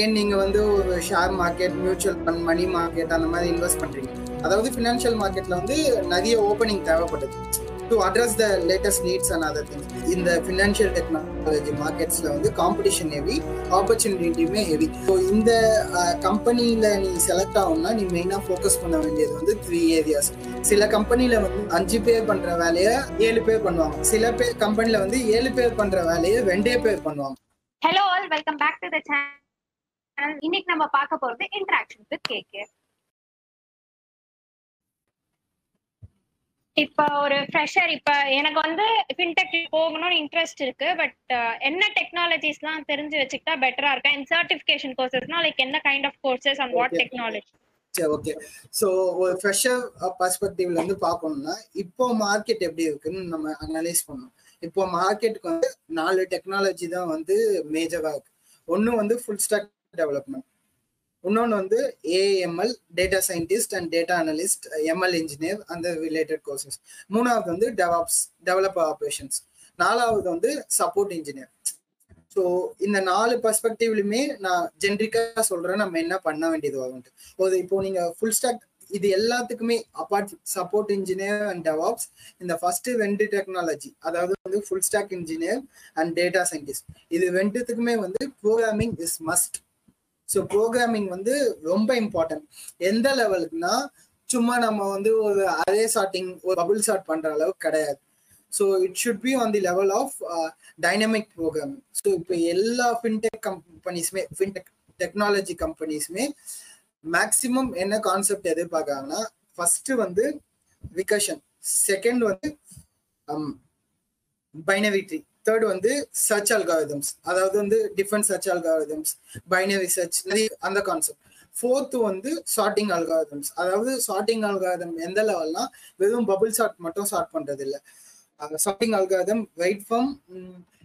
ஏன் நீங்க வந்து ஒரு share market mutual fund money market அந்த மாதிரி இன்வெஸ்ட் பண்றீங்க. அதாவது ஃபினான்ஷியல் மார்க்கெட்ல வந்து நிறைய ஓப்பனிங் தேவைப்படுது to address the latest needs and other things இந்த ஃபினான்ஷியல் டெக்னாலஜி மார்க்கெட்ஸ்ல வந்து காம்படிஷன் ஹெவி ஆப்பர்ச்சுனிட்டியுமே ஹெவி ஸோ இந்த கம்பெனியில நீ செலக்ட் ஆகணும்னா நீ மெயினாக ஃபோக்கஸ் பண்ண வேண்டியது வந்து த்ரீ ஏரியாஸ் சில கம்பெனியில் வந்து அஞ்சு பேர் பண்ற வேலையை ஏழு பேர் பண்ணுவாங்க. சில பேர் கம்பெனியில் வந்து ஏழு பேர் பண்ற வேலையை ரெண்டே பேர் பண்ணுவாங்க. Hello all welcome back to the channel இன்னைக்கு நம்ம பார்க்க போறது இன்டராக்ஷன் வித் கேகே இப்ப ஒரு ஃப்ரெஷர் இப்ப எனக்கு வந்து ஃபின்டெக் போகணும்னு இன்ட்ரெஸ்ட் இருக்கு பட் என்ன டெக்னாலஜிஸ்லாம் தெரிஞ்சு வச்சுக்கிட்டா பெட்டரா இருக்கு? அண்ட் சர்டிஃபிகேஷன் கோர்சஸ்னா லைக் என்ன kind of courses and what. Technology சரி ஓகே ஸோ ஒரு ஃப்ரெஷர் பர்ஸ்பெக்டிவ்ல இருந்து பார்க்கணும்னா இப்போ மார்க்கெட் எப்படி இருக்குன்னு நம்ம அனலைஸ் பண்ணணும். இப்போ மார்க்கெட்டுக்கு வந்து நாலு டெக்னாலஜி தான் வந்து மேஜராக இருக்கு. ஒன்று வந்து ஃபுல் ஸ்டாக் டெவலப்மெண்ட் இன்னொன்று வந்து AML data scientist and data analyst ML engineer அந்த ரிலேட்டட் கோர்சஸ் மூணாவது வந்து டெவாப்ஸ் டெவலப்பர் ஆப்ரேஷன்ஸ் நாலாவது வந்து சப்போர்ட் இன்ஜினியர் ஸோ இந்த நாலு பர்ஸ்பெக்டிவ்லையுமே நான் ஜென்ரிக்காக சொல்கிறேன் நம்ம என்ன பண்ண வேண்டியது வரும்ட்டு ஒரு இப்போ நீங்கள் ஃபுல் ஸ்டாக் இது எல்லாத்துக்குமே apart support engineer and DevOps இந்த ஃபர்ஸ்ட் ரெண்டு டெக்னாலஜி அதாவது வந்து full stack engineer and data scientist இது ரெண்டுத்துக்குமே வந்து programming is must so programming வந்து ரொம்ப இம்பார்ட்டன்ட் எந்த லெவலுக்குன்னா சும்மா நம்ம வந்து ஒரு அரே சார்ட்டிங் ஒரு பபுள் சார்ட் பண்ற அளவுக்கு கிடையாது. So it should be on the level of dynamic programming so இப்போ எல்லா ஃபின்டெக் கம்பெனிஸுமே ஃபின்டெக் டெக்னாலஜி கம்பெனிஸுமே மேக்சிமம் என்ன கான்செப்ட் எதிர்பார்க்காங்கன்னா ஃபர்ஸ்ட் வந்து விகஷன் செகண்ட் வந்து um, பைனரி ட்ரீ தேர்ட் வந்து சர்ச் அல்காரிதம்ஸ் அதாவது வந்து different search algorithms binary search அந்த கான்செப்ட் ஃபோர்த்து வந்து ஷார்ட்டிங் அல்காரிதம்ஸ் அதாவது ஷார்ட்டிங் அல்காரிதம் எந்த லெவல்னா வெறும் பபுள் ஷார்ட் மட்டும் ஷார்ட் பண்றது இல்லை sorting algorithm right from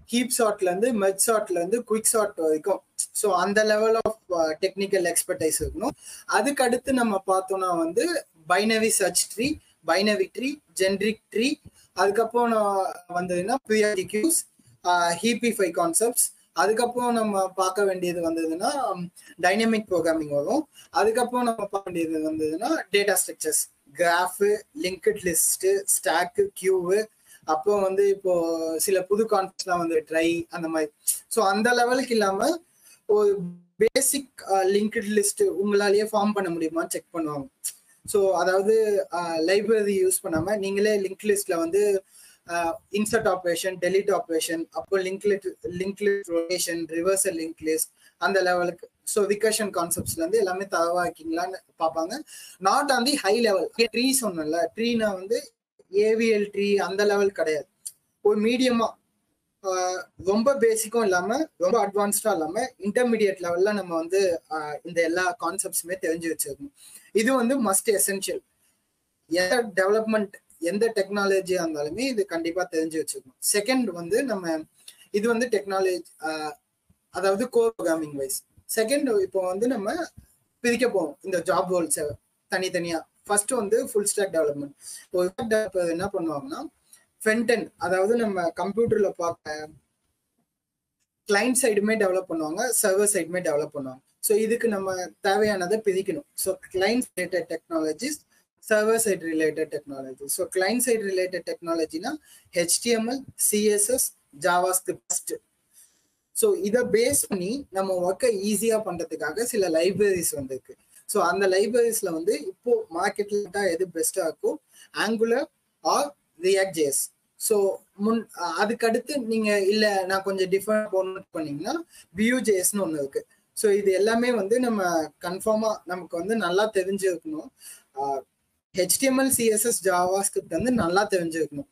heap ஷார்ட்ல இருந்து மெட் ஷார்ட்ல இருந்து குயிக் ஷார்ட் வரைக்கும். ஸோ அந்த லெவல் ஆஃப் டெக்னிக்கல் எக்ஸ்பர்டைஸ் இருக்கணும். அதுக்கு அடுத்து நம்ம பார்த்தோம்னா வந்து binary search tree binary tree generic tree அதுக்கப்புறம் வந்ததுன்னா பிஆர்டிக்யூஸ் ஃபைவ் கான்செப்ட்ஸ் அதுக்கப்புறம் நம்ம பார்க்க வேண்டியது வந்ததுன்னா டைனமிக் ப்ரோக்ராமிங் வரும். அதுக்கப்புறம் நம்ம பார்க்க வேண்டியது வந்ததுன்னா data structures graph linked list stack queue அப்போ வந்து இப்போ சில புது கான்செப்ட்லாம் வந்து ட்ரை அந்த மாதிரி. ஸோ அந்த லெவலுக்கு இல்லாமல் ஒரு பேசிக் லிங்க்ட் லிஸ்ட் உங்களாலேயே ஃபார்ம் பண்ண முடியுமான்னு செக் பண்ணுவாங்க. ஸோ அதாவது லைப்ரரி யூஸ் பண்ணாமல் நீங்களே லிங்க் லிஸ்ட்ல வந்து இன்சர்ட் ஆப்ரேஷன் டெலிட் ஆப்ரேஷன் அப்போ link link list rotation reversal link list அந்த லெவலுக்கு ஸோ விகஷன் கான்செப்ட்ஸ்ல இருந்து எல்லாமே தரவாக்கிங்களான்னு பார்ப்பாங்க. Not on the high level tree சொன்னல ட்ரீனா வந்து ஏவிஎல் ட்ரீ அந்த லெவல் கிடையாது. ஒரு மீடியமா ரொம்ப பேசிக்கும் இல்லாம ரொம்ப அட்வான்ஸ்டா இல்லாம இன்டர்மீடியட் லெவல்ல நம்ம வந்து இந்த எல்லா கான்செப்ட்ஸுமே தெரிஞ்சு வச்சிருக்கணும். இது வந்து மஸ்ட் எசென்ஷியல் எந்த டெவலப்மெண்ட் எந்த டெக்னாலஜியா இருந்தாலுமே இது கண்டிப்பா தெரிஞ்சு வச்சிருக்கணும். செகண்ட் வந்து நம்ம இது வந்து டெக்னாலஜி அதாவது கோர் ப்ரோக்ராமிங் வைஸ் செகண்ட் இப்போ வந்து நம்ம பிரிக்க போவோம் இந்த ஜாப் ரோல்ஸை தனித்தனியா. ஃபர்ஸ்ட் வந்து ஃபுல் ஸ்டாக் டெவலப்மெண்ட் இப்போ டெவலப்பர் என்ன பண்ணுவாங்கன்னா ஃபென்டன் அதாவது நம்ம கம்ப்யூட்டர்ல பார்க்க கிளைண்ட் சைடுமே டெவலப் பண்ணுவாங்க சர்வர் சைடுமே டெவலப் பண்ணுவாங்க. ஸோ இதுக்கு நம்ம தேவையானதை பிரிக்கணும். So client related technologies server side related technology so client side related டெக்னாலஜினா HTML CSS JavaScript so இதை பேஸ் பண்ணி நம்ம ஒர்க்கை ஈஸியாக பண்ணுறதுக்காக சில லைப்ரரிஸ் வந்திருக்கு. ஸோ அந்த லைப்ரரிஸ்ல வந்து இப்போ தான் எது பெஸ்ட்டாக இருக்கோ Angular or React JS so முன் அதுக்கடுத்து நீங்க இல்ல நான் கொஞ்சம் டிஃபரெண்ட் போகணும் பண்ணீங்கன்னா வியூ ஜேஎஸ்னு ஒன்று இருக்கு. ஸோ இது எல்லாமே வந்து நம்ம கன்ஃபார்மா நமக்கு வந்து நல்லா தெரிஞ்சிருக்கணும். ஹெச்டிஎம்எல் சிஎஸ்எஸ் ஜாவா ஸ்கிரிப்ட் வந்து நல்லா தெரிஞ்சிருக்கணும்.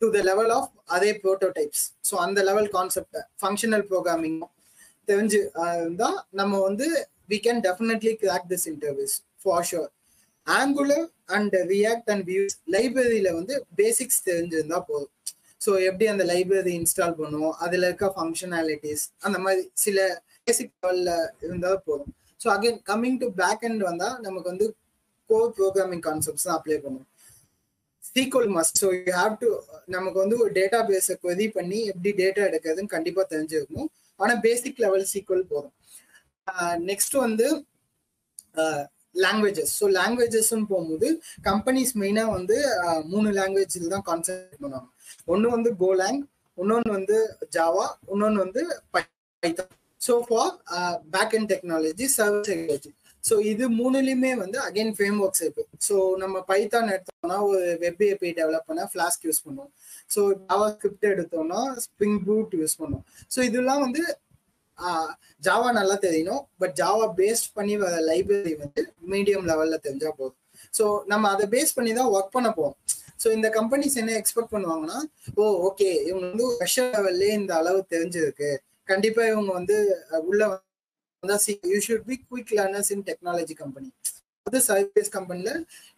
டு த லெவல் ஆஃப் அதே ப்ரோட்டோடைப்ஸ் ஸோ அந்த லெவல் கான்செப்ட் ஃபங்க்ஷனல் ப்ரோக்ராமிங் தெரிஞ்சு இருந்தால் நம்ம வந்து we can definitely crack this interviews for sure Angular and React and views லைப்ரரியில வந்து பேசிக்ஸ் தெரிஞ்சிருந்தா போதும். ஸோ எப்படி அந்த லைப்ரரி இன்ஸ்டால் பண்ணுவோம்? அதுல இருக்க ஃபங்க்ஷனாலிட்டிஸ் அந்த மாதிரி சில பேசிக் லெவல்ல இருந்தால் போதும். So again coming to backend வந்தா நமக்கு வந்து கோர் ப்ரோக்ராமிங் கான்செப்ட்ஸ் தான் அப்ளை பண்ணுவோம் SQL must so you have to நமக்கு வந்து ஒரு டேட்டா பேஸை கொதி பண்ணி எப்படி டேட்டா எடுக்கிறதுன்னு கண்டிப்பா தெரிஞ்சிருக்கணும். ஆனா பேசிக் லெவல் சீக்வல் போதும். நெக்ஸ்ட் வந்து லாங்குவேஜஸ் ஸோ லாங்குவேஜஸ்ன்னு போகும்போது கம்பெனிஸ் மெயினாக வந்து மூணு லாங்குவேஜில் தான் கான்சென்ட்ரேட் பண்ணுவாங்க. ஒன்று வந்து கோலாங் இன்னொன்று வந்து ஜாவா இன்னொன்று வந்து Python so for backend technology service technology so இது மூணுலையுமே வந்து அகைன் ஃப்ரேம் ஒர்க்ஸ் இருக்கு. ஸோ நம்ம பைத்தான் எடுத்தோம்னா ஒரு வெப் ஏபி டெவலப் பண்ணால் ஃபிளாஸ்க் யூஸ் பண்ணுவோம். ஸோ ஜாவா ஸ்கிரிப்ட் எடுத்தோம்னா ஸ்ப்ரிங் பூட் யூஸ் பண்ணுவோம். ஸோ இதெல்லாம் வந்து ஜாவா நல்லா தெரியணும். பட் ஜாவா பேஸ்ட் பண்ணி வர லைப்ரரி வந்து மீடியம் லெவல்ல தெரிஞ்சா போதும். ஸோ நம்ம அதை பேஸ் பண்ணி தான் ஒர்க் பண்ண போவோம் ஸோ இந்த கம்பெனிஸ் என்ன எக்ஸ்பெக்ட் பண்ணுவாங்கன்னா ஓ ஓகே இவங்க வந்து ரஷ்யா லெவல்லே இந்த அளவு தெரிஞ்சிருக்கு. கண்டிப்பா இவங்க வந்து உள்ள you should be quick learners in technology company அது சர்வீஸ் கம்பெனில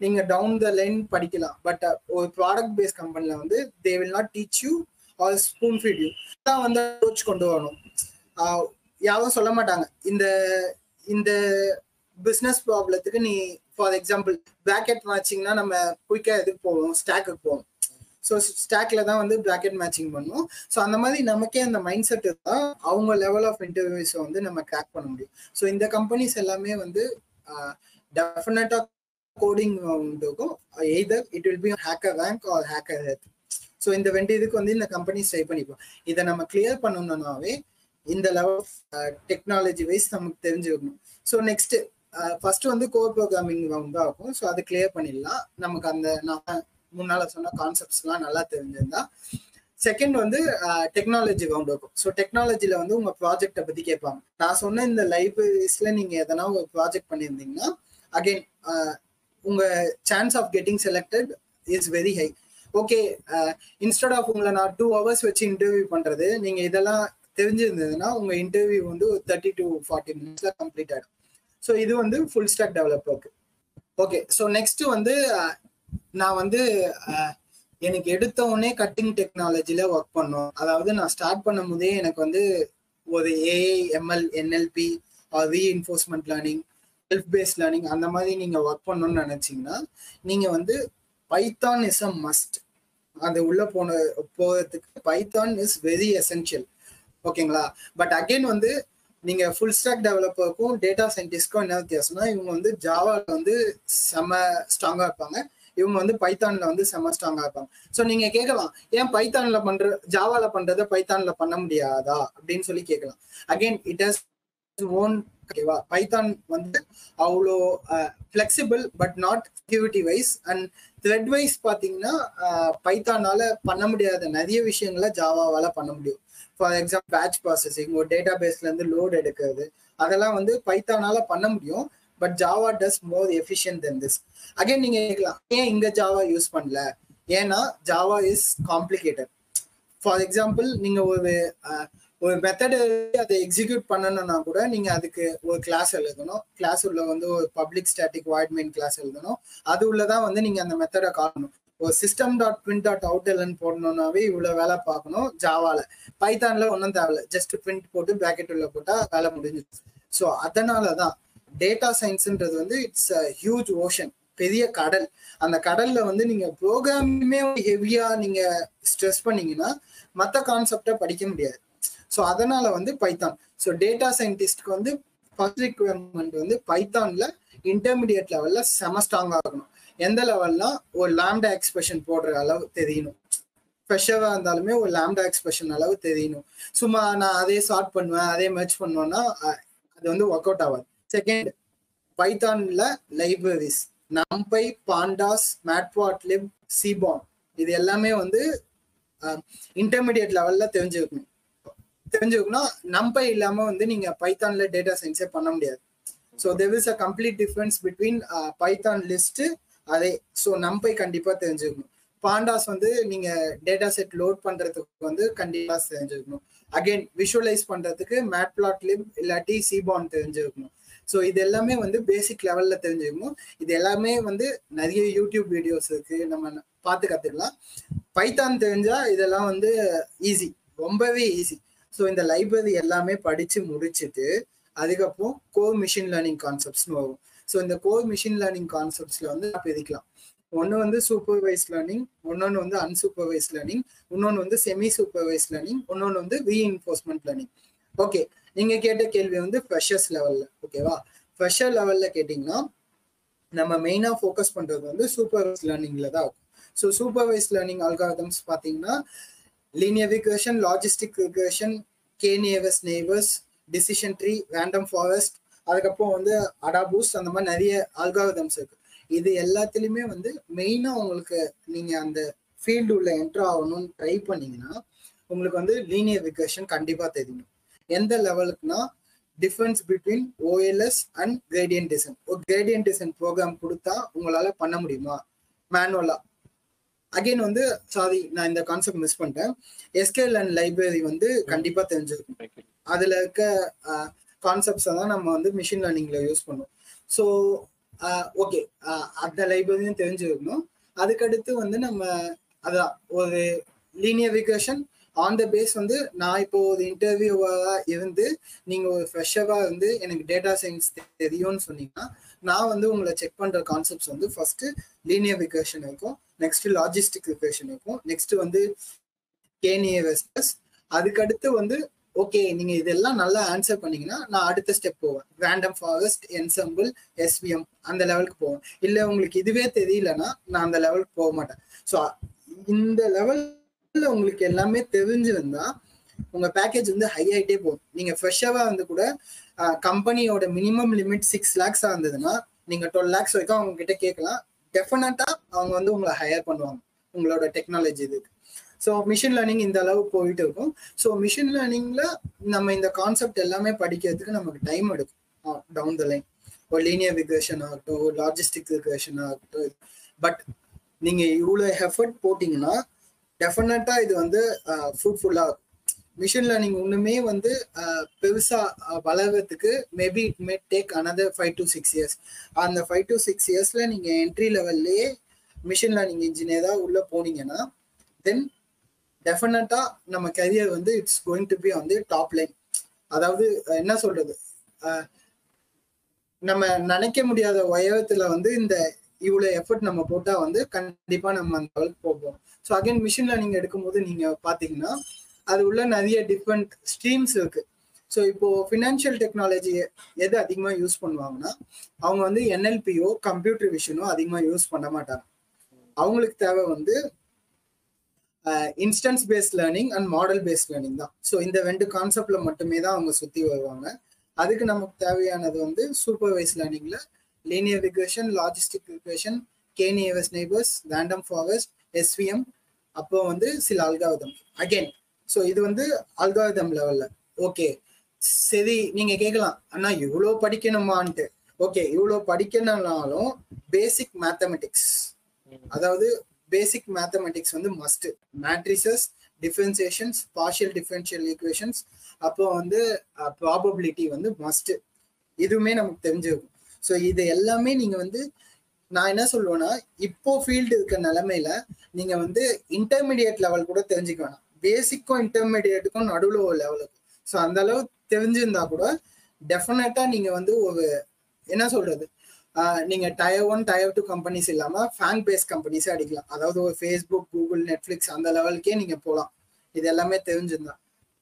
நீங்க டவுன் த லைன் படிக்கலாம். பட் ஒரு ப்ராடக்ட் பேஸ்ட் கம்பெனில வந்து they will not teach you or spoon feed you தான் வந்து அப்ரோச் கொண்டு வரணும். யாரும் சொல்ல மாட்டாங்க. இந்த இந்த பிஸ்னஸ் ப்ராப்ளத்துக்கு நீ ஃபார் எக்ஸாம்பிள் பிராக்கெட் மேட்சிங்னா நம்ம குயிக்காக எதுக்கு போவோம்? ஸ்டாக்குக்கு போவோம். ஸோ ஸ்டாக்ல தான் வந்து பிராக்கெட் மேட்சிங் பண்ணுவோம் ஸோ அந்த மாதிரி நமக்கே அந்த மைண்ட் செட் தான் அவங்க லெவல் ஆஃப் இன்டர்வியூஸை வந்து நம்ம கிராக் பண்ண முடியும். ஸோ இந்த கம்பெனிஸ் எல்லாமே வந்து டெஃபினட்டாக கோடிங் இருக்கும் either it will be HackerRank or HackerEarth so இந்த ரெண்டு இதுக்கு வந்து இந்த கம்பெனிஸ் ட்ரை பண்ணிப்போம். இதை நம்ம கிளியர் பண்ணணும்னாவே இந்த லெவல் டெக்னாலஜி வைஸ் நமக்கு தெரிஞ்சுக்கணும். ஸோ நெக்ஸ்ட் ஃபர்ஸ்ட் வந்து கோர் ப்ரோக்ராமிங் ரவுண்ட் தான் ஸோ அது கிளியர் பண்ணிடலாம். நமக்கு அந்த நான் முன்னால சொன்ன கான்செப்ட்ஸ்லாம் நல்லா தெரிஞ்சிருந்தா. செகண்ட் வந்து uh, டெக்னாலஜி ரவுண்ட் இருக்கும். ஸோ டெக்னாலஜியில் வந்து உங்கள் ப்ராஜெக்டை பற்றி கேட்பாங்க. நான் சொன்ன இந்த லைப்ரரிஸில் நீங்கள் எதனா ஒரு ப்ராஜெக்ட் பண்ணியிருந்தீங்கன்னா அகைன் உங்கள் chance of getting selected is very high okay instead of உங்களை நான் டூ ஹவர்ஸ் வச்சு இன்டர்வியூ பண்ணுறது நீங்கள் இதெல்லாம் தெரிஞ்சிருந்ததுன்னா உங்க இன்டர்வியூ வந்து ஒரு தேர்ட்டி டு ஃபார்ட்டி மினிட்ஸ்ல கம்ப்ளீட் ஆகிடும் ஸோ இது வந்து ஃபுல் ஸ்டாக் டெவலப்பருக்கு ஓகே ஸோ நெக்ஸ்ட் வந்து நான் வந்து எனக்கு எடுத்த உடனே கட்டிங் டெக்னாலஜியில ஒர்க் பண்ணோம். அதாவது நான் ஸ்டார்ட் பண்ணும் போதே எனக்கு வந்து ஒரு AI ML NLP reinforcement learning self based learning அந்த மாதிரி நீங்க ஒர்க் பண்ணணும்னு நினைச்சீங்கன்னா நீங்க வந்து பைத்தான் இஸ் அ மஸ்ட் அது உள்ள போன போகிறதுக்கு பைத்தான் இஸ் வெரி எசென்ஷியல் ஓகேங்களா? பட் அகைன் வந்து நீங்க ஃபுல் ஸ்டாக் டெவலப்பருக்கும் டேட்டா சயின்டிஸ்ட்க்கும் என்ன வித்தியாசம்னா இவங்க வந்து ஜாவால வந்து செம ஸ்ட்ராங்கா இருப்பாங்க. இவங்க வந்து பைத்தான்ல வந்து செம ஸ்ட்ராங்கா இருப்பாங்க. ஸோ நீங்க கேட்கலாம் ஏன் பைத்தான்ல பண்ற ஜாவால பண்றதை பைத்தான்ல பண்ண முடியாதா? அப்படின்னு சொல்லி கேட்கலாம் அகைன் இட் ஹஸ் ஓன் ஓகேவா பைத்தான் வந்து அவ்வளோ flexible but not security wise and thread wise பார்த்தீங்கன்னா பைத்தானால பண்ண முடியாத நிறைய விஷயங்களை ஜாவாவால பண்ண முடியும். ஃபார் எக்ஸாம்பிள் பேட்ச் ப்ராசஸிங் ஒரு டேட்டா பேஸ்ல இருந்து லோட் எடுக்கிறது. அதெல்லாம் வந்து பைத்தானால பண்ண முடியும். But Java does more efficient than this again நீங்க கேட்கலாம் ஏன் இங்க ஜாவா யூஸ் பண்ணல? ஏன்னா Java is complicated for example நீங்க ஒரு ஒரு மெத்தடு அதை எக்ஸிக்யூட் பண்ணணும்னா கூட நீங்க அதுக்கு ஒரு கிளாஸ் எழுதணும். கிளாஸ் உள்ள வந்து ஒரு public static void main class எழுதணும். அது உள்ளதான் வந்து நீங்க அந்த மெத்தடை காட்டணும். ஒரு system dot print dot out எல்னு போடணும்னாவே இவ்வளவு வேலை பார்க்கணும் ஜாவால பைத்தான்ல ஒன்றும் தேவையில்ல. ஜஸ்ட் பிரிண்ட் போட்டு பேக்கெட் உள்ள போட்டா வேலை முடிஞ்சிச்சு ஸோ அதனாலதான் டேட்டா சயின்ஸ்ன்றது வந்து இட்ஸ் அ ஹியூஜ் ஓஷன் பெரிய கடல். அந்த கடல்ல வந்து நீங்க ப்ரோக்ராமுமே ஹெவியா நீங்க ஸ்ட்ரெஸ் பண்ணீங்கன்னா மற்ற கான்செப்டை படிக்க முடியாது. ஸோ அதனால வந்து பைத்தான் ஸோ டேட்டா சயின்டிஸ்ட்க்கு வந்து ஃபர்ஸ்ட் ரிக்வயர்மெண்ட் வந்து பைத்தான்ல இன்டர்மீடியட் லெவல்ல செம ஸ்ட்ராங் ஆகணும் எந்த லெவல்னா ஒரு லேம்டா எக்ஸ்பிரஷன் போடுற அளவு தெரியணும். ஃப்ரெஷ்ஷாக இருந்தாலுமே ஒரு லேம்டா எக்ஸ்பிரஷன் அளவு தெரியணும். சும்மா நான் அதே ஷார்ட் பண்ணுவேன் அதே மேட்ச் பண்ணுவேன்னா அது வந்து ஒர்க் அவுட் ஆகாது. Second பைத்தான்ல libraries NumPy pandas matplotlib Seaborn இது எல்லாமே வந்து இன்டர்மீடியட் லெவல்ல தெரிஞ்சுக்கணும் தெரிஞ்சுக்கணும் நம்பை இல்லாம வந்து நீங்க பைத்தான்ல டேட்டா சயின்ஸே பண்ண முடியாது. So there is a complete difference between Python list அதே ஸோ நம்பை கண்டிப்பா தெரிஞ்சுக்கணும். பாண்டாஸ் வந்து நீங்க டேட்டா செட் லோட் பண்றதுக்கு வந்து கண்டிப்பா தெரிஞ்சுக்கணும். அகைன் விஷுவலைஸ் பண்றதுக்கு மேட் பிளாட் லிப் இல்லாட்டி சிபான் தெரிஞ்சுக்கணும். ஸோ இது எல்லாமே வந்து பேசிக் லெவல்ல தெரிஞ்சுக்கணும். இது எல்லாமே வந்து நிறைய யூடியூப் வீடியோஸ் இருக்கு. நம்ம பார்த்து கத்துக்கலாம். பைத்தான் தெரிஞ்சா இதெல்லாம் வந்து ஈஸி ரொம்பவே ஈஸி ஸோ இந்த லைப்ரரி எல்லாமே படிச்சு முடிச்சுட்டு அதுக்கப்புறம் கோர் மிஷின் லேர்னிங் கான்செப்ட்ஸ்னு வரும். ஸோ இந்த கோர் மிஷின் லேர்னிங் கான்செப்ட்ஸ்ல வந்து பிரிக்கலாம். ஒன்று வந்து சூப்பர்வைஸ் லேர்னிங் இன்னொன்று வந்து அன்சூப்பர்வைஸ் லேர்னிங் இன்னொன்று வந்து செமி சூப்பர்வைஸ் லேர்னிங் இன்னொன்று வந்து ரீஇன்ஃபோர்ஸ்மெண்ட் லேர்னிங் ஓகே நீங்க கேட்ட கேள்வி வந்து ஃப்ரெஷர்ஸ் லெவல்ல ஓகேவா ஃப்ரெஷர் லெவல்ல கேட்டிங்கன்னா நம்ம மெயினாக ஃபோக்கஸ் பண்றது வந்து சூப்பர்வைஸ் லேர்னிங்ல தான் இருக்கும். ஸோ சூப்பர்வைஸ் லேர்னிங் அல்காரதம்ஸ் பார்த்தீங்கன்னா linear regression logistic regression K nearest neighbours decision tree random forest அதுக்கப்புறம் வந்து அடாபூஸ் அந்த மாதிரி நிறைய அல்காரிதம்ஸ் இருக்கு. இது எல்லாத்துலயுமே வந்து மெயினா உங்களுக்கு நீங்க அந்த ஃபீல்டு உள்ள என்ட்ரு ஆகணும்னு ட்ரை பண்ணீங்கன்னா உங்களுக்கு வந்து லீனியர் ரிகர்ஷன் கண்டிப்பா தெரியும். எந்த லெவலுக்குனா difference between OLS and gradient descent ஒரு கிரேடியன் டிசைன் ப்ரோக்ராம் கொடுத்தா உங்களால பண்ண முடியுமா? மேனுவலா அகைன் வந்து சாரி நான் இந்த கான்செப்ட் மிஸ் பண்ணிட்டேன். எஸ்கேஎல் அண்ட் லைப்ரரி வந்து கண்டிப்பா தெரிஞ்சிருக்கும். அதுல இருக்க கான்செப்ட்ஸ் தான் நம்ம வந்து மிஷின் லேர்னிங்ல யூஸ் பண்ணுவோம். ஸோ ஓகே அந்த லைப்ரரியும் தெரிஞ்சிருக்கணும். அதுக்கடுத்து வந்து நம்ம அதான் ஒரு linear regression on the base வந்து நான் இப்போ ஒரு இன்டர்வியூவா இருந்து நீங்க ஒரு ஃப்ரெஷரா இருந்து எனக்கு டேட்டா சயின்ஸ் தெரியும்னு சொன்னீங்கன்னா நான் வந்து உங்களை செக் பண்ற கான்செப்ட்ஸ் வந்து ஃபர்ஸ்ட் லீனியர் ரிகர்ஷன் இருக்கும். நெக்ஸ்ட் லாஜிஸ்டிக் ரிகர்ஷன் இருக்கும். நெக்ஸ்ட் வந்து கேனியர் அதுக்கடுத்து வந்து ஓகே நீங்க இதெல்லாம் நல்லா ஆன்சர் பண்ணீங்கன்னா நான் அடுத்த ஸ்டெப் போவேன். ரேண்டம் ஃபாரஸ்ட் என்சம்பிள் எஸ்விஎம் அந்த லெவலுக்கு போவேன். இல்ல உங்களுக்கு இதுவே தெரியலன்னா நான் அந்த லெவலுக்கு போக மாட்டேன். ஸோ இந்த லெவல்ல உங்களுக்கு எல்லாமே தெரிஞ்சிருந்தா உங்க பேக்கேஜ் வந்து ஹை ஆகிட்டே போகும் நீங்க ஃப்ரெஷ்ஷாவா வந்து கூட கம்பெனியோட மினிமம் லிமிட் சிக்ஸ் லேக்ஸாக இருந்ததுன்னா நீங்க டுவெல் லேக்ஸ் வரைக்கும் அவங்க கிட்ட கேட்கலாம். டெஃபினட்டா அவங்க வந்து உங்களை ஹையர் பண்ணுவாங்க. உங்களோட டெக்னாலஜி இதுக்கு. ஸோ மிஷின் லேர்னிங் இந்த அளவு போயிட்டு இருக்கும். ஸோ மிஷின் லேர்னிங்ல நம்ம இந்த கான்செப்ட் எல்லாமே படிக்கிறதுக்கு நமக்கு டைம் எடுக்கும். டவுன் த லைன் ஒரு லீனியர் ரிகர்ஷன் ஆகட்டும் லாஜிஸ்டிக் ரிகர்ஷன் ஆகட்டும். பட் நீங்க இவ்வளோ எஃபர்ட் போட்டீங்கன்னா டெஃபினட்டா இது வந்து ஃப்ரூட்ஃபுல்லா இருக்கும். மிஷின் லேர்னிங் ஒண்ணுமே வந்து பெருசா வளர்றதுக்கு maybe it may take another five to six years அந்த ஃபைவ் டு சிக்ஸ் இயர்ஸ்ல நீங்க என்ட்ரி லெவல்லே மிஷின் லேர்னிங் இன்ஜினியரா உள்ள போனீங்கன்னா தென் டெஃபினட்டா நம்ம கரியர் வந்து இட்ஸ் கோயிங் டு பி வந்து டாப் லைன் அதாவது என்ன சொல்றது? நம்ம நினைக்க முடியாத உயரத்துல வந்து இந்த இவ்வளவு எஃபர்ட் நம்ம போட்டா வந்து கண்டிப்பா நம்ம அந்த அளவுக்கு போவோம் ஸோ அகைன் மிஷின் லேர்னிங் எடுக்கும்போது நீங்க பாத்தீங்கன்னா அது உள்ள நிறைய டிஃப்ரெண்ட் ஸ்ட்ரீம்ஸ் இருக்கு. ஸோ இப்போ ஃபினான்ஷியல் டெக்னாலஜி எது அதிகமாக யூஸ் பண்ணுவாங்கன்னா அவங்க வந்து என்எல்பியோ கம்ப்யூட்டர் விஷனோ அதிகமாக யூஸ் பண்ண மாட்டாங்க. அவங்களுக்கு தேவை வந்து instance based learning and model based learning தான். ஸோ இந்த ரெண்டு கான்செப்ட்ல மட்டுமே தான் அவங்க சுற்றி வருவாங்க. அதுக்கு நமக்கு தேவையானது வந்து supervise லேர்னிங்ல linear regression logistic regression K nearest neighbours random forest SVM அப்போ வந்து சில அல்காவிதம் அகைன் ஸோ இது வந்து அல்காவிதம் லெவல்ல ஓகே சரி நீங்க கேட்கலாம் அண்ணா இவ்வளோ படிக்கணுமான்ட்டு. ஓகே இவ்வளோ படிக்கணும்னாலும் பேசிக் மேத்தமெட்டிக்ஸ் அதாவது பேசிக் மேத்தமெட்டிக்ஸ் வந்து must matrices differentiations partial differential equations அப்போ வந்து ப்ராபபிலிட்டி வந்து மஸ்ட் இதுவுமே நமக்கு தெரிஞ்சிருக்கும். ஸோ இது எல்லாமே நீங்க வந்து நான் என்ன சொல்லுவேன்னா இப்போ ஃபீல்டு இருக்க நிலமையில நீங்க வந்து இன்டர்மீடியட் லெவல் கூட தெரிஞ்சுக்க வேணாம் பேசிக்கும் இன்டர்மீடியட்டுக்கும் நடுவில் ஒரு லெவலுக்கு ஸோ அந்த அளவு தெரிஞ்சிருந்தா கூட டெஃபினட்டா நீங்க வந்து ஒரு என்ன சொல்றது? நீங்க tier one tier two companies இல்லாம ஃபேன் பேஸ் கம்பெனிஸே அடிக்கலாம். அதாவது ஒரு ஃபேஸ்புக் கூகுள் நெட்ஃபிளிக்ஸ் அந்த லெவலுக்கே நீங்க போகலாம் இது எல்லாமே தெரிஞ்சிருந்தா.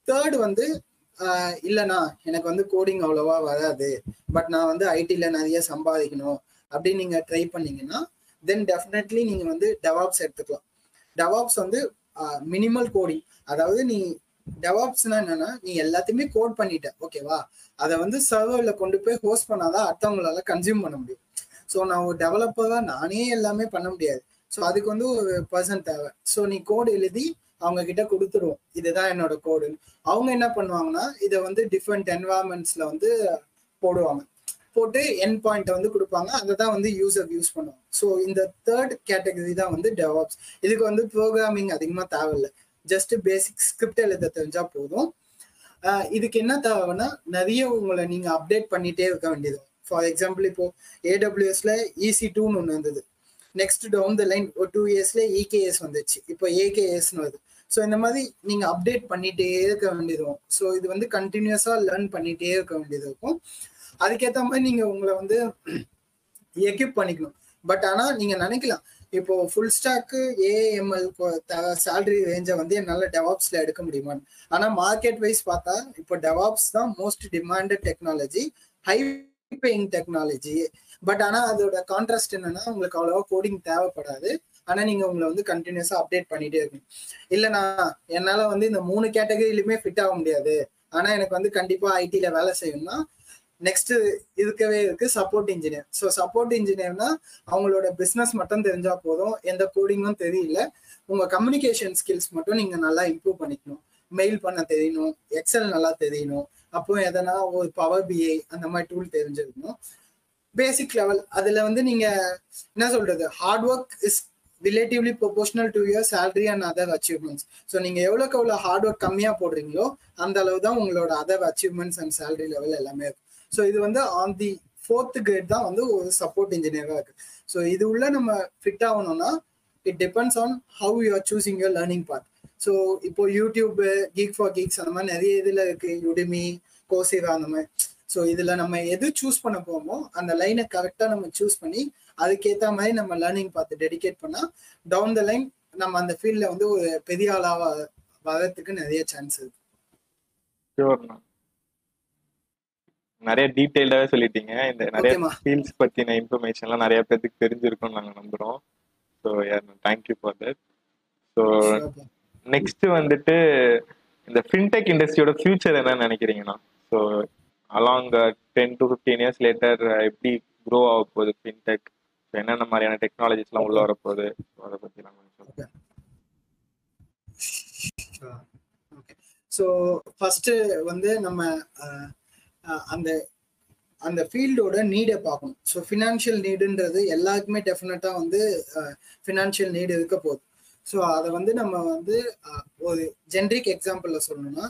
தேர்ட் வந்து இல்லைண்ணா எனக்கு வந்து கோடிங் அவ்வளோவா வராது. பட் நான் வந்து ஐடியில் நிறைய சம்பாதிக்கணும் அப்படின்னு நீங்கள் ட்ரை பண்ணீங்கன்னா தென் டெஃபினெட்லி நீங்கள் வந்து டெவாப்ஸ் எடுத்துக்கலாம். டெவாப்ஸ் வந்து மினிமல் கோடிங் அதாவது நீ டெவாப்ஸ்னா என்னன்னா நீ எல்லாத்தையுமே கோட் பண்ணிட்ட. ஓகேவா அதை வந்து சர்வரில் கொண்டு போய் ஹோஸ்ட் பண்ணாதான் அடுத்தவங்களால கன்சியூம் பண்ண முடியும். ஸோ நான் ஒரு டெவலப்பராக நானே எல்லாமே பண்ண முடியாது. ஸோ அதுக்கு வந்து ஒரு பர்சன் தேவை. ஸோ நீ கோடு எழுதி அவங்க கிட்ட கொடுத்துருவோம். இதுதான் என்னோட கோடுன்னு அவங்க என்ன பண்ணுவாங்கன்னா இதை வந்து டிஃப்ரெண்ட் என்வாயன்மெண்ட்ஸ்ல வந்து போடுவாங்க. போட்டு என் பாயிண்ட் வந்து கொடுப்பாங்க. அதை தான் வந்து யூசர் யூஸ் பண்ணுவாங்க. ஸோ இந்த தேர்ட் கேட்டகரி தான் வந்து டெவாப்ஸ் இதுக்கு வந்து ப்ரோக்ராமிங் அதிகமாக தேவையில்லை. ஜஸ்ட் பேசிக் ஸ்கிரிப்ட் எழுத தெரிஞ்சா போதும். இதுக்கு என்ன தேவைன்னா நிறைய உங்களை நீங்கள் அப்டேட் பண்ணிட்டே இருக்க வேண்டியது ஃபார் எக்ஸாம்பிள் இப்போ ஏடபிள்யூஎஸ்ல இசி டூன்னு ஒன்று இருந்தது நெக்ஸ்ட் டவுன் த லைன் ஒரு டூ இயர்ஸ்ல இகேஎஸ் வந்துச்சு. இப்போ ஏகேஎஸ்னு வருது. ஸோ இந்த மாதிரி நீங்க அப்டேட் பண்ணிட்டே இருக்க வேண்டியது ஸோ இது வந்து கண்டினியூஸா லேர்ன் பண்ணிட்டே இருக்க வேண்டியது இருக்கும் அதுக்கேற்ற மாதிரி நீங்க உங்களை வந்து எக்யூப் பண்ணிக்கணும். பட் ஆனா நீங்க நினைக்கலாம். இப்போ ஃபுல் ஸ்டாக்கு ஏஎம்எல் சேலரி ரேஞ்சை வந்து என்னால் டெவாப்ஸ்ல எடுக்க முடியுமான்னு ஆனால் மார்க்கெட் வைஸ் பார்த்தா இப்போ டெவாப்ஸ் தான் most demanded technology high paying technology but ஆனால் அதோட கான்ட்ராஸ்ட் என்னன்னா உங்களுக்கு அவ்வளவா கோடிங் தேவைப்படாது. ஆனால் நீங்கள் உங்களை வந்து கண்டினியூஸாக அப்டேட் பண்ணிட்டே இருக்கணும். இல்லைண்ணா என்னால் வந்து இந்த மூணு கேட்டகரியிலுமே ஃபிட் ஆக முடியாது. ஆனால் எனக்கு வந்து கண்டிப்பாக ஐடியில் வேலை செய்யணும்னா நெக்ஸ்ட் இருக்கவே இருக்கு சப்போர்ட் இன்ஜினியர் ஸோ சப்போர்ட் இன்ஜினியர்னா அவங்களோட பிஸ்னஸ் மட்டும் தெரிஞ்சா போதும். எந்த கோடிங்கும் தெரியல. உங்க கம்யூனிகேஷன் ஸ்கில்ஸ் மட்டும் நீங்க நல்லா இம்ப்ரூவ் பண்ணிக்கணும். மெயில் பண்ண தெரியணும். எக்ஸல் நல்லா தெரியணும். அப்போ எதனா ஒரு பவர் பிஐ அந்த மாதிரி டூல் தெரிஞ்சிருக்கணும். பேசிக் லெவல் அதுல வந்து நீங்க என்ன சொல்றது? Hard work is relatively proportional to year salary and other achievements so நீங்க எவ்வளோக்கு எவ்வளோ ஹார்ட் ஒர்க் கம்மியா போடுறீங்களோ அந்த அளவு தான் உங்களோட other achievements and salary level எல்லாமே இருக்கும். ஸோ இது வந்து ஆன் தி ஃபோர்த் கிரேட் தான் வந்து ஒரு சப்போர்ட் இன்ஜினியராக இருக்கு. ஸோ இது உள்ள நம்ம ஃபிட் ஆகணும்னா it depends on how you are choosing your learning part so இப்போ யூடியூப் கீக் ஃபார் கீக்ஸ் அந்த மாதிரி நிறைய இதில் இருக்கு. யுடிமி கோசிவா அந்த மாதிரி. ஸோ இதில் நம்ம எது சூஸ் பண்ண போமோ அந்த லைனை கரெக்டாக நம்ம சூஸ் பண்ணி அதுக்கேற்ற மாதிரி நம்ம லேர்னிங் பார்த்து டெடிகேட் பண்ணால் டவுன் த லைன் நம்ம அந்த ஃபீல்டில் வந்து ஒரு பெரிய ஆளாக வர்றதுக்கு நிறைய சான்ஸ் இருக்கு. நிறைய டீட்டெயில்டாவே சொல்லிட்டீங்க. இந்த நிறைய ஓகேமா ஃபீல்ட்ஸ் பத்தின இன்ஃபர்மேஷன்லாம் நிறைய பேருக்கு தெரிஞ்சிருக்கும்னு நாங்க நம்புறோம். So thank you for that so next வந்துட்டு இந்த ஃபின்டெக் இண்டஸ்ட்ரியோட ஃபியூச்சர் என்னன்னு நினைக்கிறீங்கண்ணா? So along ten to fifteen years later எப்படி க்ரோ ஆக போகுது ஃபின்டெக் என்னென்ன மாதிரியான டெக்னாலஜிஸ்லாம் உள்ள வரப்போகுது? அதை பத்தி நான் கொஞ்சம் சொல்லுங்க ஓகே ஸோ ஃபர்ஸ்ட் வந்து நம்ம அந்த அந்த ஃபீல்டோட நீடை பார்க்கணும். ஸோ ஃபினான்ஷியல் நீடுன்றது எல்லாருக்குமே டெஃபினட்டாக வந்து ஃபினான்ஷியல் நீடு இருக்க போகுது. ஸோ அதை வந்து நம்ம வந்து ஒரு ஜென்ரிக் எக்ஸாம்பிளில் சொல்லணும்னா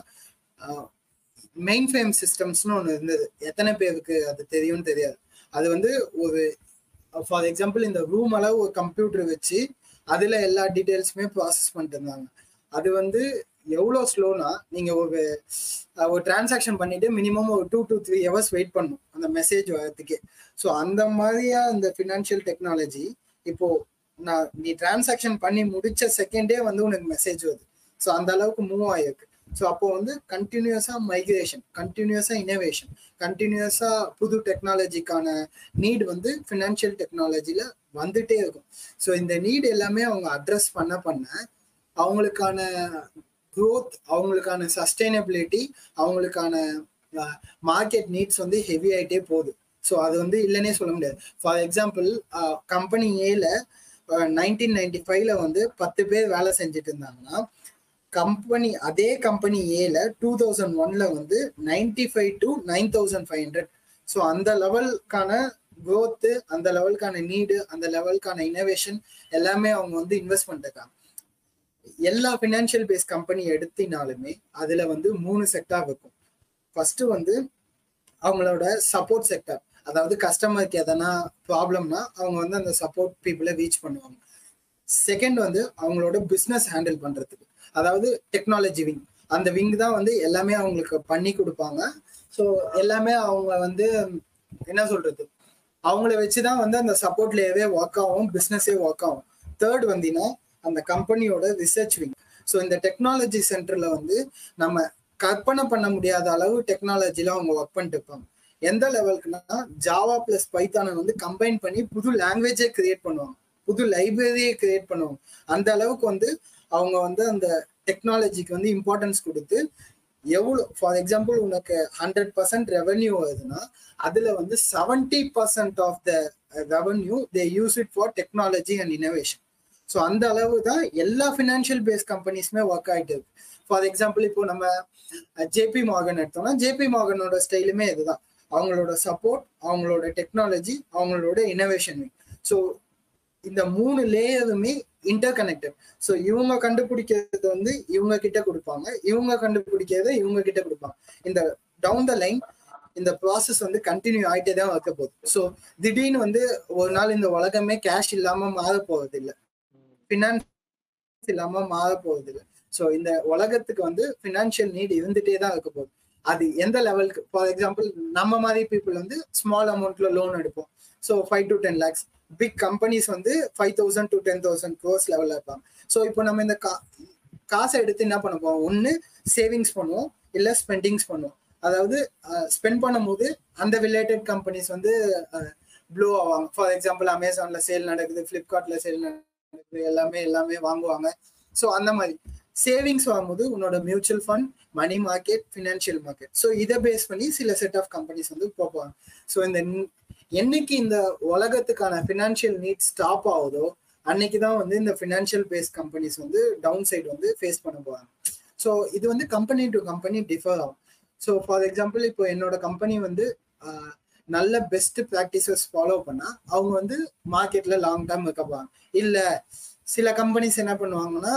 மெயின் ஃப்ரேம் சிஸ்டம்ஸ்னு ஒன்று இருந்தது. எத்தனை பேருக்கு அது தெரியும்னு தெரியாது. அது வந்து ஒரு ஃபார் எக்ஸாம்பிள் இந்த ரூம் அளவு ஒரு கம்ப்யூட்டர் வச்சு அதில் எல்லா டீட்டெயில்ஸுமே ப்ராசஸ் பண்ணிட்டு இருந்தாங்க. அது வந்து எவ்வளோ ஸ்லோனா நீங்கள் ஒரு ஒரு டிரான்சாக்ஷன் பண்ணிட்டு மினிமம் ஒரு two to three hours wait பண்ணும் அந்த மெசேஜ் வரதுக்கே ஸோ அந்த மாதிரியா இந்த ஃபினான்ஷியல் டெக்னாலஜி இப்போ நான் நீ டிரான்சாக்ஷன் பண்ணி முடிச்ச செகண்டே வந்து உனக்கு மெசேஜ் வருது. ஸோ அந்த அளவுக்கு மூவ் ஆயிருக்கு. ஸோ அப்போ வந்து கண்டினியூஸா மைக்ரேஷன் கண்டினியூஸா இனோவேஷன் கண்டினியூஸா புது டெக்னாலஜிக்கான நீட் வந்து ஃபினான்ஷியல் டெக்னாலஜியில் வந்துட்டே இருக்கும். ஸோ இந்த நீட் எல்லாமே அவங்க அட்ரஸ் பண்ண பண்ண அவங்களுக்கான க்ரோத் அவங்களுக்கான சஸ்டைனபிலிட்டி அவங்களுக்கான மார்க்கெட் நீட்ஸ் வந்து ஹெவி ஆகிட்டே போகுது. ஸோ அது வந்து இல்லைன்னே சொல்ல முடியாது. ஃபார் எக்ஸாம்பிள் கம்பெனி ஏல நைன்டீன் நைன்டி ஃபைவ்ல வந்து பத்து பேர் வேலை செஞ்சுட்டு இருந்தாங்கன்னா கம்பெனி அதே கம்பெனி ஏல டூ தௌசண்ட் ஒன்ல வந்து ninety five to nine thousand five hundred so அந்த லெவலுக்கான க்ரோத்து அந்த லெவலுக்கான நீடு அந்த லெவலுக்கான இனோவேஷன் எல்லாமே அவங்க வந்து இன்வெஸ்ட் பண்ணிருக்காங்க எல்லா ஃபினான்ஷியல் பேஸ் கம்பெனி எடுத்தினாலுமே அதுல வந்து மூணு செக்டார் இருக்கும். ஃபர்ஸ்ட் வந்து அவங்களோட சப்போர்ட் செக்டர் அதாவது கஸ்டமருக்கு எதனா ப்ராப்ளம்னா அவங்க வந்து அந்த சப்போர்ட் பீப்புளை ரீச் பண்ணுவாங்க. செகண்ட் வந்து அவங்களோட பிஸ்னஸ் ஹேண்டில் பண்றதுக்கு. அதாவது டெக்னாலஜி விங் அந்த விங் தான் வந்து எல்லாமே அவங்களுக்கு பண்ணி கொடுப்பாங்க. ஸோ எல்லாமே அவங்க வந்து என்ன சொல்றது? அவங்கள வச்சுதான் வந்து அந்த சப்போர்ட்லேயே ஒர்க் ஆகும் பிஸ்னஸே ஒர்க் ஆகும் தேர்ட் வந்தீங்கன்னா அந்த கம்பெனியோட ரிசர்ச் விங் ஸோ இந்த டெக்னாலஜி சென்டர்ல வந்து நம்ம கற்பனை பண்ண முடியாத அளவு டெக்னாலஜியில அவங்க ஒர்க் பண்ணிட்டு இருப்பாங்க. எந்த லெவலுக்குன்னா ஜாவா பிளஸ் பைத்தானை வந்து கம்பைன் பண்ணி புது லாங்குவேஜே கிரியேட் பண்ணுவாங்க. புது லைப்ரரியை கிரியேட் பண்ணுவாங்க. அந்த அளவுக்கு வந்து அவங்க வந்து அந்த டெக்னாலஜிக்கு வந்து இம்பார்ட்டன்ஸ் கொடுத்து எவ்வளோ ஃபார் எக்ஸாம்பிள் உனக்கு ஹண்ட்ரட் பர்சன்ட் ரெவன்யூ வருதுன்னா அதுல வந்து seventy percent of the revenue they use it for technology and innovation so அந்த அளவு தான் எல்லா ஃபினான்ஷியல் பேஸ் கம்பெனிஸுமே ஒர்க் ஆகிட்டு இருக்கு. ஃபார் எக்ஸாம்பிள் இப்போ நம்ம ஜேபி மார்கன் எடுத்தோம்னா ஜேபி மார்கனோட ஸ்டைலுமே இதுதான். அவங்களோட சப்போர்ட் அவங்களோட டெக்னாலஜி அவங்களோட இனோவேஷன் ஸோ இந்த மூணு லேயருமே இன்டர் கனெக்டட் ஸோ இவங்க கண்டுபிடிக்கிறது வந்து இவங்க கிட்ட கொடுப்பாங்க இவங்க கண்டுபிடிக்கிறத இவங்க கிட்ட கொடுப்பாங்க. இந்த டவுன் த லைன் இந்த ப்ராசஸ் வந்து கண்டினியூ ஆகிட்டே தான் வைக்க போகுது. ஸோ திடீர்னு வந்து ஒரு நாள் இந்த உலகமே கேஷ் இல்லாமல் மாற போகிறது இல்லை ஃபினான்ஸ் இல்லாம மாற போறது இல்லை ஸோ இந்த உலகத்துக்கு வந்து ஃபினான்ஷியல் நீட் இருந்துட்டே தான் இருக்க போகுது. அது எந்த லெவலுக்கு ஃபார் எக்ஸாம்பிள் நம்ம மாதிரி பீப்புள் வந்து ஸ்மால் அமௌண்ட்ல லோன் எடுப்போம். So five to ten lakhs big companies வந்து five thousand to ten thousand crores லெவலில் இருப்பாங்க. ஸோ இப்போ நம்ம இந்த கா காசை எடுத்து என்ன பண்ண போவோம் ஒன்று சேவிங்ஸ் பண்ணுவோம். இல்லை ஸ்பெண்டிங்ஸ் பண்ணுவோம். அதாவது ஸ்பெண்ட் பண்ணும்போது அந்த ரிலேட்டட் கம்பெனிஸ் வந்து ப்ளோ ஆவாங்க. ஃபார் எக்ஸாம்பிள் அமேசான்ல சேல் நடக்குது ஃப்ளிப்கார்ட்ல சேல் நடக்குது எல்லாமே எல்லாமே வாங்குவாங்க. ஸோ அந்த மாதிரி. சேவிங்ஸ் வாங்கும்போது உன்னோட mutual fund money market financial market so இதை பேஸ் பண்ணி சில செட் ஆஃப் கம்பெனிஸ் வந்து போவாங்க ஸோ இந்த என்னைக்கு இந்த உலகத்துக்கான ஃபினான்ஷியல் நீட் ஸ்டாப் ஆகுதோ அன்னைக்கு தான் வந்து இந்த ஃபினான்ஷியல் பேஸ் கம்பெனிஸ் வந்து டவுன் சைடு வந்து ஃபேஸ் பண்ண போவாங்க ஸோ இது வந்து கம்பெனி டு கம்பெனி டிஃபர் ஆகும். ஸோ ஃபார் எக்ஸாம்பிள் இப்போ என்னோட கம்பெனி வந்து நல்ல பெஸ்ட் ப்ராக்டிசஸ் ஃபாலோ பண்ணா அவங்க வந்து மார்க்கெட்ல லாங் டேர்ம் இருக்க போவாங்க. இல்ல சில கம்பெனிஸ் என்ன பண்ணுவாங்கன்னா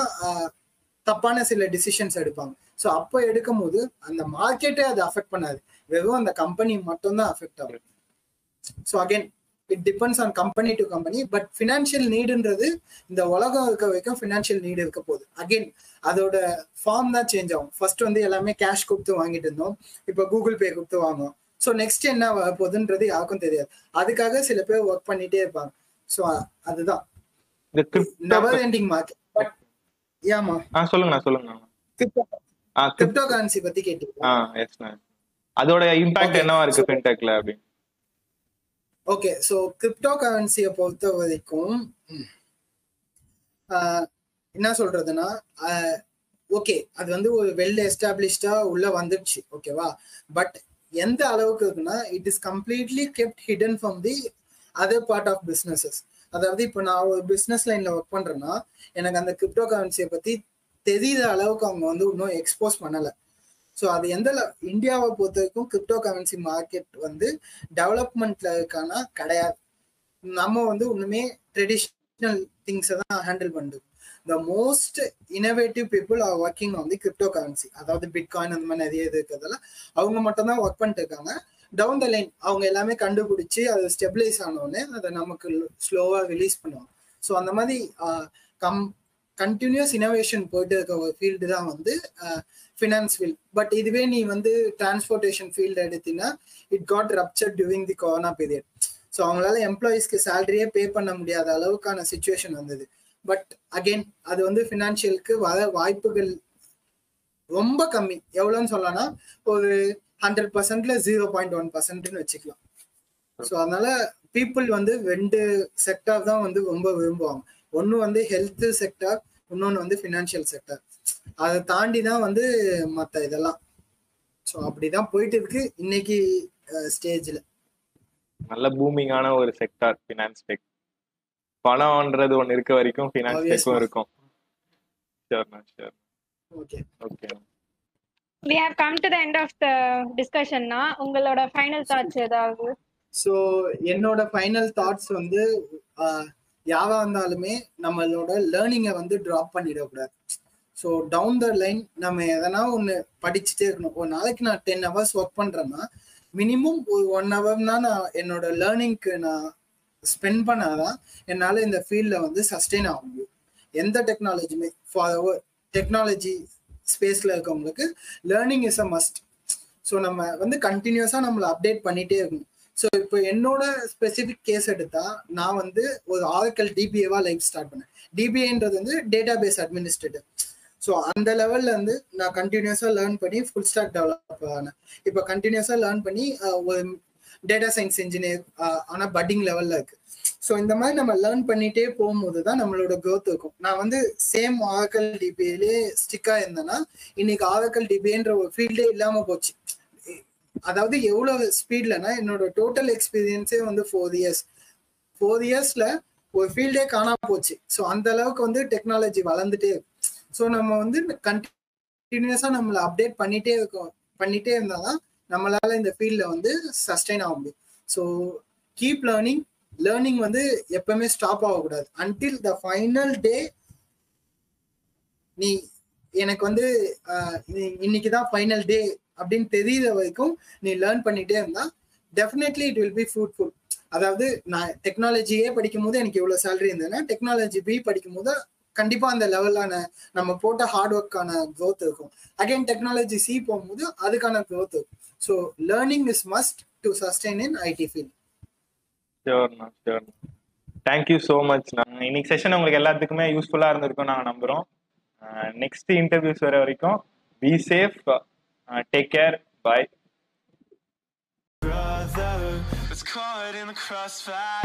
தப்பான சில டிசிஷன்ஸ் எடுப்பாங்க. ஸோ அப்போ எடுக்கும் போது அந்த மார்க்கெட்டே அதை அஃபெக்ட் பண்ணாது. வெறும் அந்த கம்பெனி மட்டும்தான் அஃபெக்ட் ஆகும். So again it depends on company to company but financial நீடுன்றது இந்த உலகம் இருக்க வரைக்கும் ஃபினான்ஷியல் நீடு இருக்க போகுது. அகைன் அதோட ஃபார்ம் தான் சேஞ்ச் ஆகும். ஃபர்ஸ்ட் வந்து எல்லாமே கேஷ் கொடுத்து வாங்கிட்டு இருந்தோம். இப்போ கூகுள் பே கொடுத்து வாங்குவோம் ஸோ நெக்ஸ்ட் என்ன போகுதுன்றது யாருக்கும் தெரியாது. அதுக்காக சில பேர் ஒர்க் பண்ணிட்டே இருப்பாங்க. ஸோ அதுதான். நெவர் எண்டிங் மார்க்கெட் பட் ஏமா சொல்லுங்க சொல்லுங்க கிரிப்டோ கரன்சி பத்தி கேட்டீங்க அதோட இம்பாக்ட் என்னவா இருக்கு ஃபின்டெக்ல அப்படி ஓகே ஸோ கிரிப்டோ கரன்சியை பொறுத்த வரைக்கும் என்ன சொல்றதுன்னா ஓகே அது வந்து ஒரு வெல் எஸ்டாப்ளிஷ்டா உள்ள வந்துடுச்சு ஓகேவா பட் எந்த அளவுக்கு இருக்குன்னா it is completely kept hidden from the other part of businesses அதாவது இப்போ நான் ஒரு பிஸ்னஸ் லைன்ல ஒர்க் பண்றேன்னா எனக்கு அந்த கிரிப்டோ கரன்சியை பத்தி தெரியுத அளவுக்கு அவங்க வந்து இன்னும் எக்ஸ்போஸ் பண்ணலை. ஸோ அது எந்த இந்தியாவை பொறுத்த வரைக்கும் கிரிப்டோ கரன்சி மார்க்கெட் வந்து டெவலப்மெண்ட்ல இருக்கானா கிடையாது. நம்ம வந்து ஒண்ணுமே ட்ரெடிஷ்னல் திங்ஸை தான் ஹேண்டில் பண்ணுறோம் the most innovative people are working on the crypto currency அதாவது பிட்காயின் அந்த மாதிரி நிறைய இது இருக்கிறதுல அவங்க மட்டும்தான் ஒர்க் பண்ணிட்டு இருக்காங்க டவுன் த லைன் அவங்க எல்லாமே கண்டுபிடிச்சி அது ஸ்டெபிளைஸ் ஆனோடனே அதை நமக்கு ஸ்லோவாக ரிலீஸ் பண்ணுவாங்க. ஸோ அந்த மாதிரி கம் கண்டினியூஸ் இனோவேஷன் போயிட்டு இருக்க ஒரு ஃபீல்டு தான் வந்து ஃபினான்ஸ் ஃபீல்ட் பட் இதுவே நீ வந்து டிரான்ஸ்போர்ட்டேஷன் ஃபீல்டு எடுத்தீங்கன்னா it got rupture during the corona period so அவங்களால எம்ப்ளாயீஸ்க்கு சேலரியே பே பண்ண முடியாத அளவுக்கான சுச்சுவேஷன் வந்தது. பட் அகெயின் அது வந்து ஃபினான்ஷியலுக்கு வர வாய்ப்புகள் ரொம்ப கம்மி. எவ்வளோன்னு சொல்லலாம் ஒரு ஹண்ட்ரட் பர்சன்ட்ல ஜீரோ பாயிண்ட் ஒன் பர்சன்ட்னு வச்சுக்கலாம். ஸோ அதனால பீப்புள் வந்து ரெண்டு செக்டார் தான் வந்து ரொம்ப விரும்புவாங்க. ஒன்று வந்து ஹெல்த் செக்டார் இன்னொன்று வந்து ஃபினான்ஷியல் செக்டார் அதை தாண்டி தான் வந்து மற்ற இதெல்லாம். ஸோ அப்படிதான் போயிட்டு இருக்கு இன்னைக்கு ஸ்டேஜில் நல்ல பூமிங்கான ஒரு செக்டார் ஃபினான்ஸ் டெக் பணம்ன்றது ஒன்று இருக்க வரைக்கும் ஃபினான்ஸ் டெக்கும் இருக்கும். ஷியோர்ண்ணா sure okay okay we have come to the end of the discussion உங்களோட ஃபைனல் தாட்ஸ் ஏதாவது? ஸோ என்னோட ஃபைனல் தாட்ஸ் வந்து யாவா இருந்தாலுமே நம்மளோட லேர்னிங்கை வந்து ட்ராப் பண்ணிடக்கூடாது. ஸோ டவுன் த லைன் நம்ம எதனா ஒன்று படிச்சுட்டே இருக்கணும். ஒரு நாளைக்கு நான் டென் ஹவர்ஸ் ஒர்க் பண்ணுறேன்னா மினிமம் ஒரு ஒன் ஹவர்னா நான் என்னோட லேர்னிங்க்கு நான் ஸ்பெண்ட் பண்ணாதான் என்னால் இந்த ஃபீல்டில் வந்து சஸ்டெயின் ஆக முடியும். எந்த டெக்னாலஜியுமே ஃபார் டெக்னாலஜி ஸ்பேஸில் இருக்கவங்களுக்கு learning is a must so நம்ம வந்து கண்டினியூஸாக நம்மளை அப்டேட் பண்ணிகிட்டே இருக்கணும். ஸோ இப்போ என்னோட ஸ்பெசிஃபிக் கேஸ் எடுத்தா நான் வந்து ஒரு ஆரக்கல் டிபிஏவா லைஃப் ஸ்டார்ட் பண்ணேன். டிபிஏன்றது வந்து டேட்டா பேஸ் அட்மினிஸ்ட்ரேட்டர் ஸோ அந்த லெவல்ல இருந்து நான் கண்டினியூஸாக லேர்ன் பண்ணி ஃபுல் ஸ்டாக் டெவலப் ஆனேன். இப்போ கண்டினியூஸாக லேர்ன் பண்ணி ஒரு டேட்டா சயின்ஸ் இன்ஜினியர் ஆனால் பட்டிங் லெவலில் இருக்கு. ஸோ இந்த மாதிரி நம்ம லேர்ன் பண்ணிட்டே போகும்போது தான் நம்மளோட க்ரோத் இருக்கும். நான் வந்து சேம் ஆரக்கல் டிபிஏலே ஸ்டிக்காக இருந்தேன்னா இன்னைக்கு ஆரக்கல் டிபிஏன்ற ஒரு ஃபீல்டே இல்லாமல் போச்சு. அதாவது எவ்வளோ ஸ்பீட்லனா என்னோட டோட்டல் எக்ஸ்பீரியன்ஸே வந்து ஃபோர் இயர்ஸ் ஃபோர் இயர்ஸில் ஒரு ஃபீல்டே காணாம போச்சு. ஸோ அந்த அளவுக்கு வந்து டெக்னாலஜி வளர்ந்துட்டே இருக்கு. ஸோ நம்ம வந்து கண்டினியூஸாக நம்மளை அப்டேட் பண்ணிட்டே இருக்கோம். பண்ணிட்டே இருந்தாதான் நம்மளால இந்த ஃபீல்டில் வந்து சஸ்டைன் ஆக முடியும். ஸோ கீப் லேர்னிங் லேர்னிங் வந்து எப்பவுமே ஸ்டாப் ஆகக்கூடாது. அன்டில் த ஃபைனல் டே நீ எனக்கு வந்து இன்னைக்கு தான் ஃபைனல் டே அப்படின்னு தெரியுற வரைக்கும் நீ லேர்ன் பண்ணிட்டே இருந்தா definitely it will be fruitful அதாவது நான் டெக்னாலஜியே படிக்கும் போது எனக்கு இவ்வளோ சேலரி இருந்ததுன்னா டெக்னாலஜி பி படிக்கும் போது கண்டிப்பா அந்த லெவலான நம்ம போட்ட ஹார்ட் ஒர்க்கான க்ரோத் இருக்கும். அகைன் டெக்னாலஜி சி போகும்போது அதுக்கான க்ரோத் இருக்கும். So learning is must to sustain in IT field ஷியோர்ண்ணா sure thank you so much இன்னைக்கு செஷன் உங்களுக்கு எல்லாத்துக்குமே யூஸ்ஃபுல்லா இருந்திருக்கும் நாங்க நம்புறோம். நெக்ஸ்ட் இன்டர்வியூஸ் வர வரைக்கும் be safe take care bye was caught in the crossfire.